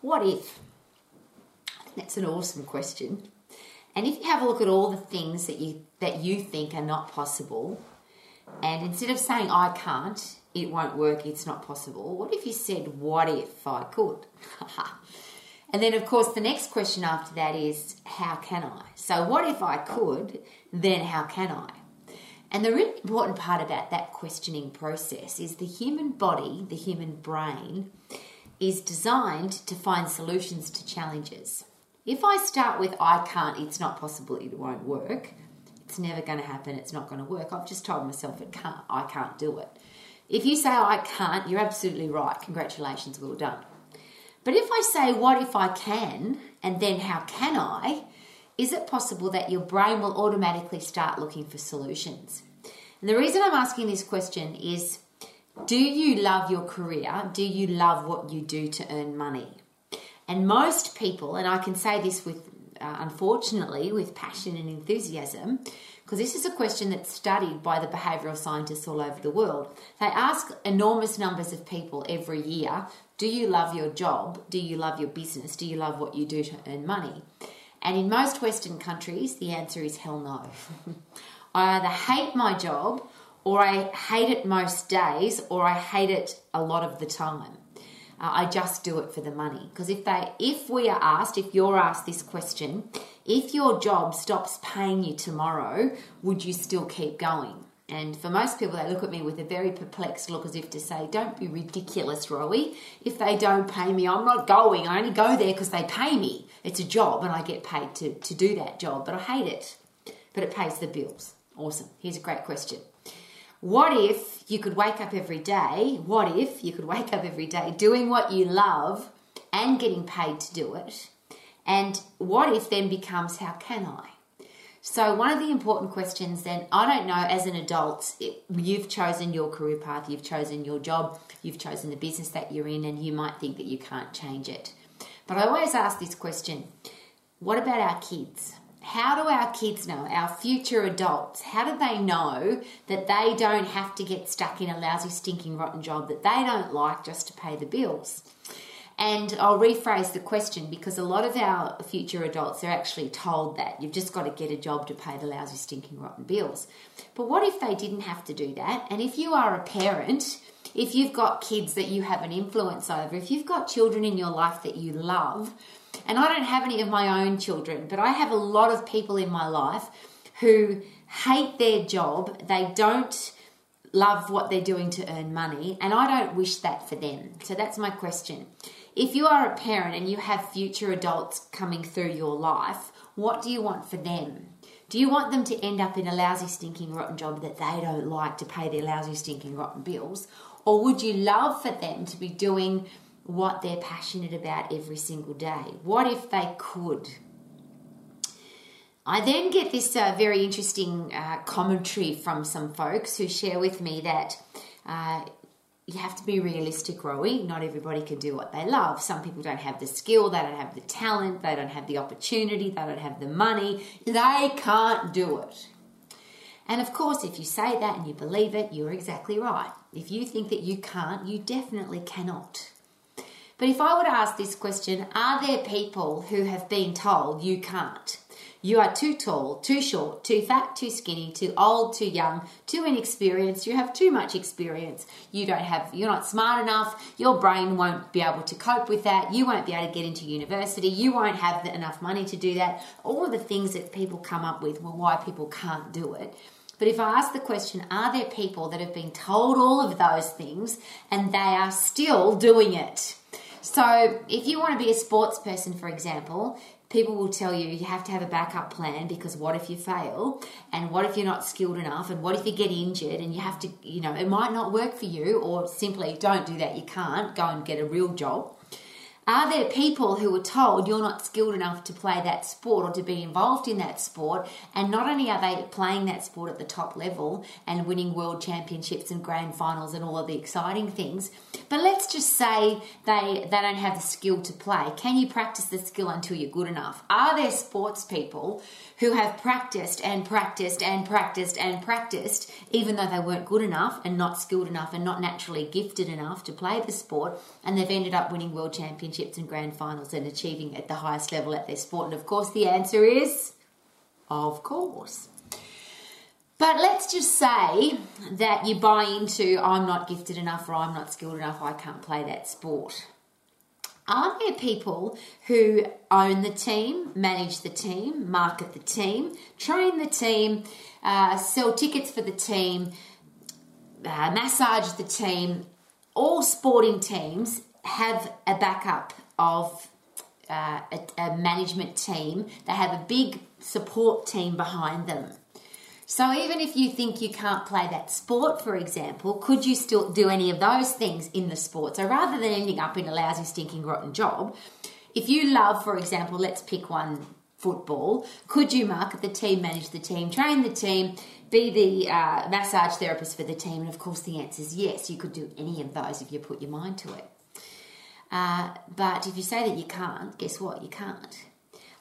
What if? That's an awesome question. And if you have a look at all the things that you that you think are not possible, and instead of saying I can't, it won't work, it's not possible, what if you said what if I could? and then of course the next question after that is how can I? So what if I could, then how can I? And the really important part about that questioning process is the human body, the human brain, is designed to find solutions to challenges. If I start with I can't, it's not possible, it won't work, it's never going to happen, it's not going to work. I've just told myself it can't, I can't do it. If you say I can't, you're absolutely right. Congratulations, well done. But if I say what if I can, and then how can I, is it possible that your brain will automatically start looking for solutions? And the reason I'm asking this question is do you love your career? Do you love what you do to earn money? And most people, and I can say this with uh, unfortunately with passion and enthusiasm, because this is a question that's studied by the behavioral scientists all over the world. They ask enormous numbers of people every year Do you love your job? Do you love your business? Do you love what you do to earn money? And in most Western countries, the answer is hell no. I either hate my job, or I hate it most days, or I hate it a lot of the time. Uh, I just do it for the money. Because if they, if we are asked, if you're asked this question, if your job stops paying you tomorrow, would you still keep going? And for most people, they look at me with a very perplexed look as if to say, Don't be ridiculous, Rowie. If they don't pay me, I'm not going. I only go there because they pay me. It's a job and I get paid to, to do that job, but I hate it. But it pays the bills. Awesome. Here's a great question. What if you could wake up every day? What if you could wake up every day doing what you love and getting paid to do it? And what if then becomes how can I? So, one of the important questions then, I don't know, as an adult, it, you've chosen your career path, you've chosen your job, you've chosen the business that you're in, and you might think that you can't change it. But I always ask this question what about our kids? How do our kids know, our future adults, how do they know that they don't have to get stuck in a lousy, stinking, rotten job that they don't like just to pay the bills? And I'll rephrase the question because a lot of our future adults are actually told that you've just got to get a job to pay the lousy, stinking, rotten bills. But what if they didn't have to do that? And if you are a parent, if you've got kids that you have an influence over, if you've got children in your life that you love, and I don't have any of my own children, but I have a lot of people in my life who hate their job. They don't love what they're doing to earn money, and I don't wish that for them. So that's my question. If you are a parent and you have future adults coming through your life, what do you want for them? Do you want them to end up in a lousy, stinking, rotten job that they don't like to pay their lousy, stinking, rotten bills? Or would you love for them to be doing what they're passionate about every single day. What if they could? I then get this uh, very interesting uh, commentary from some folks who share with me that uh, you have to be realistic, Rowie. Not everybody can do what they love. Some people don't have the skill, they don't have the talent, they don't have the opportunity, they don't have the money. They can't do it. And of course, if you say that and you believe it, you're exactly right. If you think that you can't, you definitely cannot. But if I were to ask this question, are there people who have been told you can't? You are too tall, too short, too fat, too skinny, too old, too young, too inexperienced. You have too much experience. You don't have, you're not smart enough. Your brain won't be able to cope with that. You won't be able to get into university. You won't have enough money to do that. All of the things that people come up with, well, why people can't do it. But if I ask the question, are there people that have been told all of those things and they are still doing it? So, if you want to be a sports person, for example, people will tell you you have to have a backup plan because what if you fail? And what if you're not skilled enough? And what if you get injured and you have to you know it might not work for you or simply don't do that you can't go and get a real job are there people who are told you're not skilled enough to play that sport or to be involved in that sport? And not only are they playing that sport at the top level and winning world championships and grand finals and all of the exciting things, but let's just say they, they don't have the skill to play. Can you practice the skill until you're good enough? Are there sports people who have practiced and practiced and practiced and practiced, even though they weren't good enough and not skilled enough and not naturally gifted enough to play the sport, and they've ended up winning world championships? Championships and grand finals and achieving at the highest level at their sport? And of course, the answer is, of course. But let's just say that you buy into I'm not gifted enough or I'm not skilled enough, I can't play that sport. Are there people who own the team, manage the team, market the team, train the team, uh, sell tickets for the team, uh, massage the team? All sporting teams have a backup of uh, a, a management team. They have a big support team behind them. So even if you think you can't play that sport, for example, could you still do any of those things in the sport? So rather than ending up in a lousy, stinking, rotten job, if you love, for example, let's pick one football, could you market the team, manage the team, train the team, be the uh, massage therapist for the team? And of course, the answer is yes, you could do any of those if you put your mind to it. Uh, but if you say that you can't, guess what? You can't.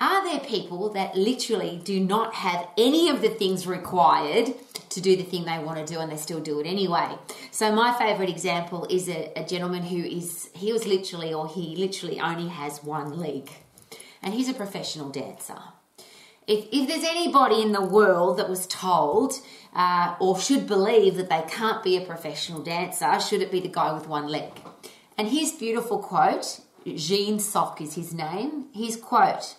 Are there people that literally do not have any of the things required to do the thing they want to do and they still do it anyway? So, my favorite example is a, a gentleman who is, he was literally, or he literally only has one leg, and he's a professional dancer. If, if there's anybody in the world that was told uh, or should believe that they can't be a professional dancer, should it be the guy with one leg? And his beautiful quote, Jean Sok is his name, his quote,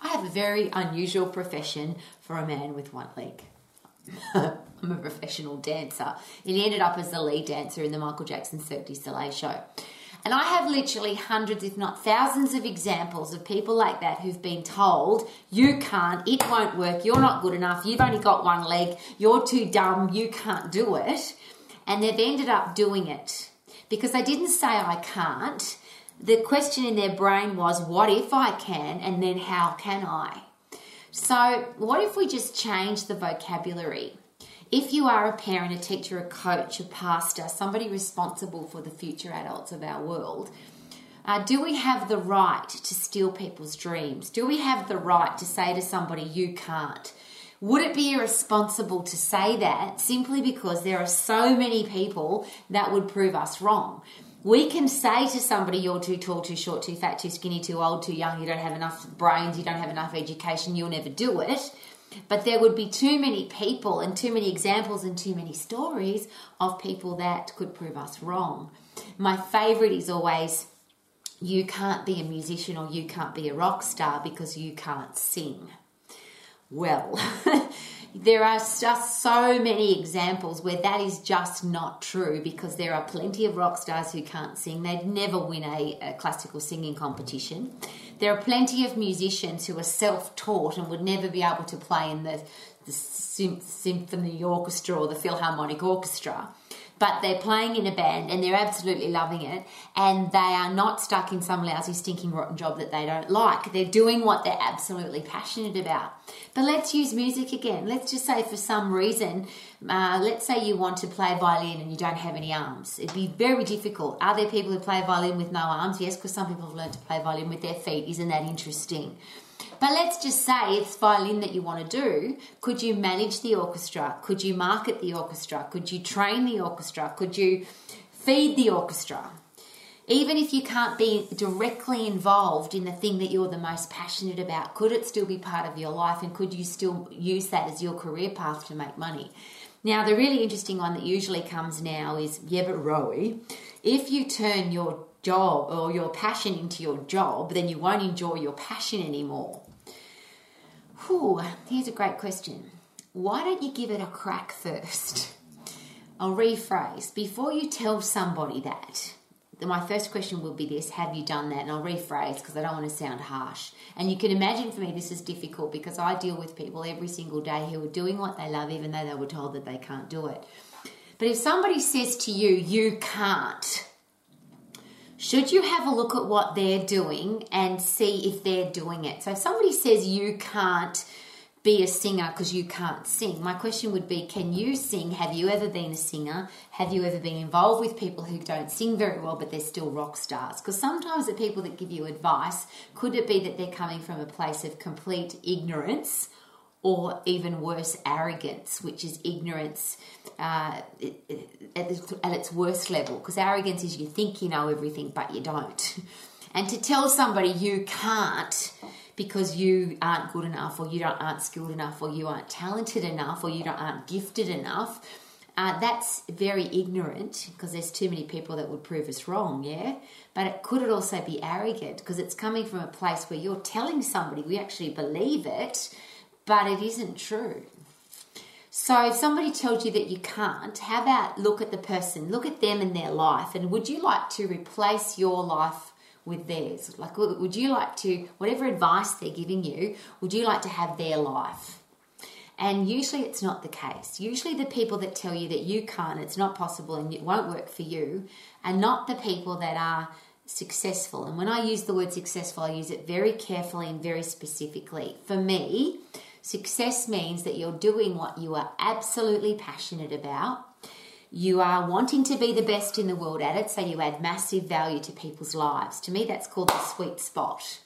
I have a very unusual profession for a man with one leg. I'm a professional dancer. And he ended up as the lead dancer in the Michael Jackson Cirque du Soleil show. And I have literally hundreds, if not thousands, of examples of people like that who've been told, you can't, it won't work, you're not good enough, you've only got one leg, you're too dumb, you can't do it. And they've ended up doing it because they didn't say, I can't the question in their brain was, What if I can? And then, How can I? So, what if we just change the vocabulary? If you are a parent, a teacher, a coach, a pastor, somebody responsible for the future adults of our world, uh, do we have the right to steal people's dreams? Do we have the right to say to somebody, you can't? Would it be irresponsible to say that simply because there are so many people that would prove us wrong? we can say to somebody, you're too tall, too short, too fat, too skinny, too old, too young, you don't have enough brains, you don't have enough education, you'll never do it. But there would be too many people and too many examples and too many stories of people that could prove us wrong. My favorite is always you can't be a musician or you can't be a rock star because you can't sing. Well, there are just so many examples where that is just not true because there are plenty of rock stars who can't sing. They'd never win a, a classical singing competition. There are plenty of musicians who are self taught and would never be able to play in the, the symphony orchestra or the Philharmonic Orchestra but they're playing in a band and they're absolutely loving it and they are not stuck in some lousy stinking rotten job that they don't like. They're doing what they're absolutely passionate about. But let's use music again. Let's just say for some reason uh, let's say you want to play violin and you don't have any arms. It'd be very difficult. Are there people who play violin with no arms? Yes because some people have learned to play violin with their feet. Isn't that interesting but let's just say it's violin that you want to do. Could you manage the orchestra? Could you market the orchestra? Could you train the orchestra? Could you feed the orchestra? Even if you can't be directly involved in the thing that you're the most passionate about, could it still be part of your life and could you still use that as your career path to make money? Now, the really interesting one that usually comes now is yeah, but Rowie, if you turn your job or your passion into your job, then you won't enjoy your passion anymore. Whew, here's a great question. Why don't you give it a crack first? I'll rephrase. Before you tell somebody that, my first question will be this Have you done that? And I'll rephrase because I don't want to sound harsh. And you can imagine for me this is difficult because I deal with people every single day who are doing what they love even though they were told that they can't do it. But if somebody says to you, You can't, should you have a look at what they're doing and see if they're doing it? So if somebody says you can't be a singer because you can't sing, my question would be can you sing? Have you ever been a singer? Have you ever been involved with people who don't sing very well but they're still rock stars? Because sometimes the people that give you advice, could it be that they're coming from a place of complete ignorance? Or even worse, arrogance, which is ignorance uh, at its worst level. Because arrogance is you think you know everything, but you don't. And to tell somebody you can't because you aren't good enough or you don't aren't skilled enough or you aren't talented enough or you don't aren't gifted enough uh, that's very ignorant because there's too many people that would prove us wrong, yeah? But it, could it also be arrogant because it's coming from a place where you're telling somebody we actually believe it, but it isn't true. So if somebody tells you that you can't, how about look at the person, look at them and their life, and would you like to replace your life with theirs? Like, would you like to, whatever advice they're giving you, would you like to have their life? And usually it's not the case. Usually the people that tell you that you can't, it's not possible, and it won't work for you, are not the people that are successful. And when I use the word successful, I use it very carefully and very specifically. For me, success means that you're doing what you are absolutely passionate about. You are wanting to be the best in the world at it, so you add massive value to people's lives. To me, that's called the sweet spot.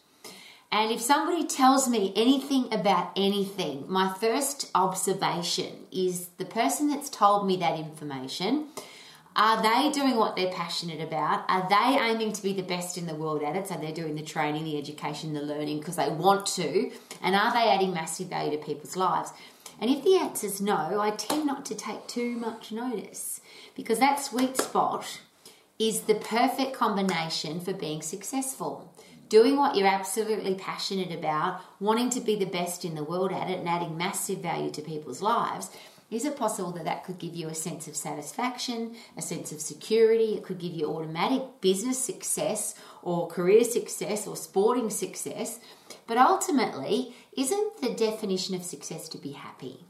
And if somebody tells me anything about anything, my first observation is the person that's told me that information. Are they doing what they're passionate about? Are they aiming to be the best in the world at it? So they're doing the training, the education, the learning because they want to. And are they adding massive value to people's lives? And if the answer is no, I tend not to take too much notice because that sweet spot is the perfect combination for being successful doing what you're absolutely passionate about, wanting to be the best in the world at it, and adding massive value to people's lives, is it possible that that could give you a sense of satisfaction, a sense of security? It could give you automatic business success or career success or sporting success. But ultimately, isn't the definition of success to be happy?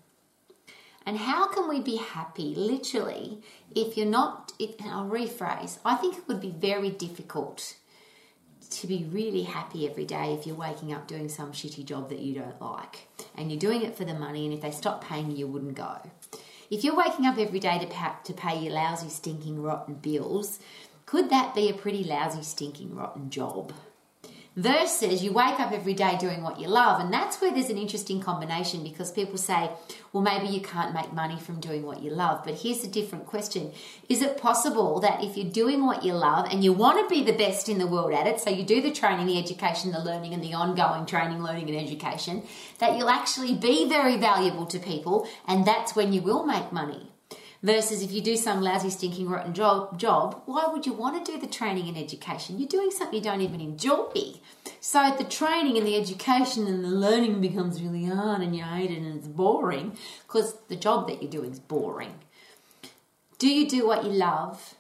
And how can we be happy, literally, if you're not? If, I'll rephrase. I think it would be very difficult to be really happy every day if you're waking up doing some shitty job that you don't like and you're doing it for the money and if they stop paying you you wouldn't go. If you're waking up every day to pay, to pay your lousy stinking rotten bills could that be a pretty lousy stinking rotten job versus you wake up every day doing what you love. And that's where there's an interesting combination because people say, well, maybe you can't make money from doing what you love. But here's a different question Is it possible that if you're doing what you love and you want to be the best in the world at it, so you do the training, the education, the learning, and the ongoing training, learning, and education, that you'll actually be very valuable to people and that's when you will make money? Versus if you do some lousy, stinking, rotten job, job, why would you want to do the training and education? You're doing something you don't even enjoy. So the training and the education and the learning becomes really hard and you hate it and it's boring because the job that you're doing is boring. Do you do what you love?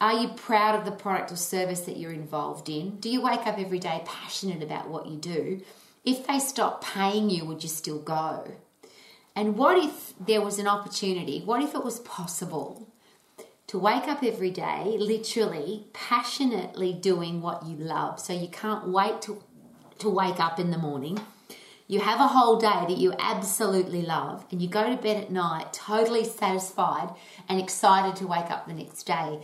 Are you proud of the product or service that you're involved in? Do you wake up every day passionate about what you do? If they stop paying you, would you still go? And what if there was an opportunity? What if it was possible to wake up every day, literally, passionately doing what you love? So you can't wait to, to wake up in the morning. You have a whole day that you absolutely love, and you go to bed at night totally satisfied and excited to wake up the next day.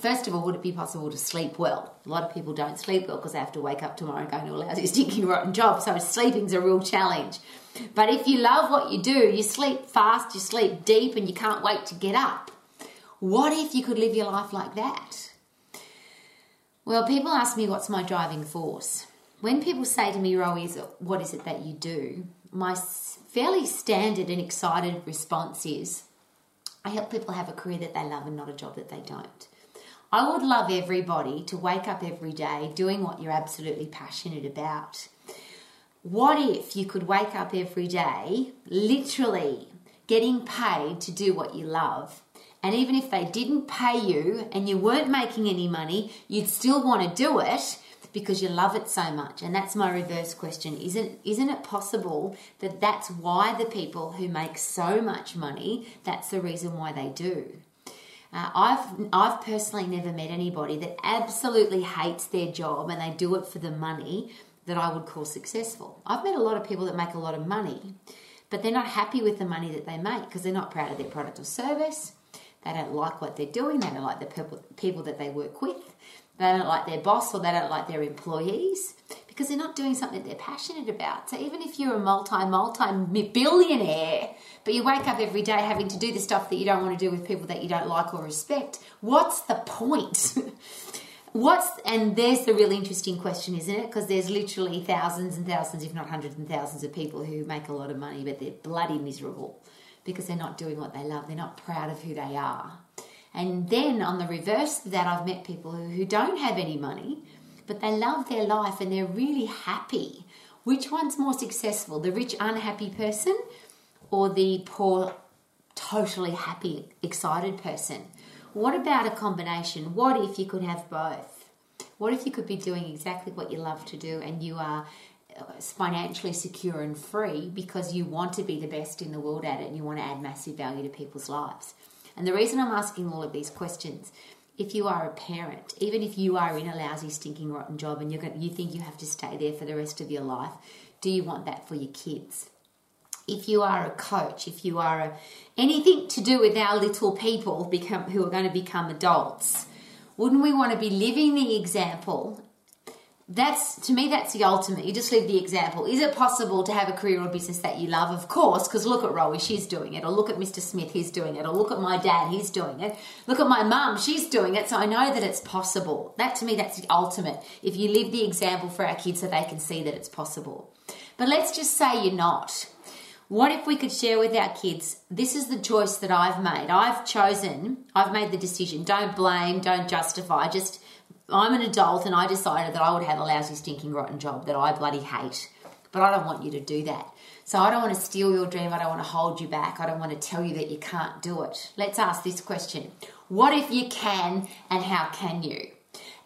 First of all, would it be possible to sleep well? A lot of people don't sleep well because they have to wake up tomorrow and go to a lousy, stinking, rotten job. So sleeping's a real challenge. But if you love what you do, you sleep fast, you sleep deep, and you can't wait to get up. What if you could live your life like that? Well, people ask me what's my driving force. When people say to me, Rowie, what is it that you do? My fairly standard and excited response is I help people have a career that they love and not a job that they don't. I would love everybody to wake up every day doing what you're absolutely passionate about what if you could wake up every day, literally getting paid to do what you love? And even if they didn't pay you and you weren't making any money, you'd still want to do it because you love it so much. And that's my reverse question. Isn't isn't it possible that that's why the people who make so much money, that's the reason why they do? Uh, I've I've personally never met anybody that absolutely hates their job and they do it for the money that I would call successful. I've met a lot of people that make a lot of money, but they're not happy with the money that they make because they're not proud of their product or service. They don't like what they're doing. They don't like the people, people that they work with. They don't like their boss or they don't like their employees because they're not doing something that they're passionate about. So even if you're a multi, multi billionaire, but you wake up every day having to do the stuff that you don't want to do with people that you don't like or respect, what's the point? what's and there's the really interesting question, isn't it? Because there's literally thousands and thousands, if not hundreds and thousands, of people who make a lot of money, but they're bloody miserable because they're not doing what they love. They're not proud of who they are. And then on the reverse of that, I've met people who, who don't have any money, but they love their life and they're really happy. Which one's more successful, the rich, unhappy person or the poor, totally happy, excited person? What about a combination? What if you could have both? What if you could be doing exactly what you love to do and you are uh, financially secure and free because you want to be the best in the world at it and you want to add massive value to people's lives? And the reason I'm asking all of these questions, if you are a parent, even if you are in a lousy, stinking, rotten job and you're going, you think you have to stay there for the rest of your life, do you want that for your kids? if you are a coach, if you are a, anything to do with our little people become, who are going to become adults, wouldn't we want to be living the example? That's to me, that's the ultimate. You just live the example. Is it possible to have a career or business that you love? Of course, because look at Rowie, she's doing it. Or look at Mr. Smith, he's doing it. Or look at my dad, he's doing it. Look at my mum, she's doing it. So I know that it's possible. That to me, that's the ultimate. If you live the example for our kids so they can see that it's possible. But let's just say you're not what if we could share with our kids, this is the choice that I've made. I've chosen, I've made the decision. Don't blame, don't justify. Just, I'm an adult and I decided that I would have a lousy, stinking, rotten job that I bloody hate. But I don't want you to do that. So I don't want to steal your dream. I don't want to hold you back. I don't want to tell you that you can't do it. Let's ask this question What if you can and how can you?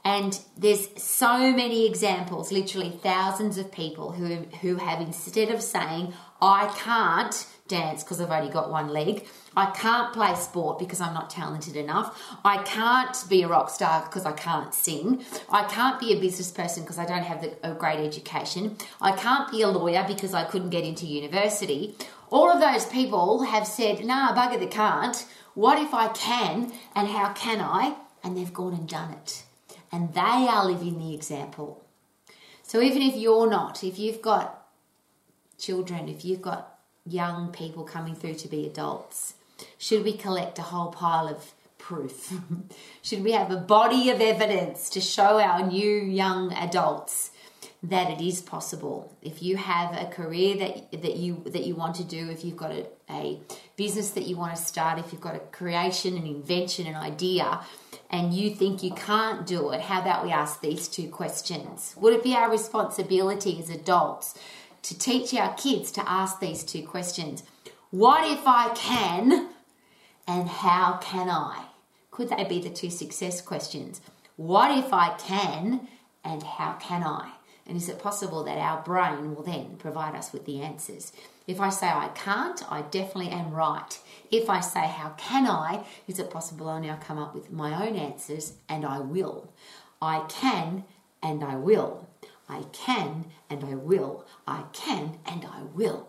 And there's so many examples, literally thousands of people who, who have, instead of saying, I can't dance because I've only got one leg, I can't play sport because I'm not talented enough, I can't be a rock star because I can't sing, I can't be a business person because I don't have the, a great education, I can't be a lawyer because I couldn't get into university. All of those people have said, nah, bugger the can't. What if I can and how can I? And they've gone and done it and they are living the example. So even if you're not, if you've got children, if you've got young people coming through to be adults, should we collect a whole pile of proof? should we have a body of evidence to show our new young adults that it is possible. If you have a career that that you that you want to do, if you've got a, a business that you want to start, if you've got a creation, an invention, an idea, and you think you can't do it, how about we ask these two questions? Would it be our responsibility as adults to teach our kids to ask these two questions? What if I can, and how can I? Could they be the two success questions? What if I can, and how can I? And is it possible that our brain will then provide us with the answers? If I say I can't, I definitely am right. If I say how can I, is it possible I'll now come up with my own answers and I will. I can and I will. I can and I will. I can and I will.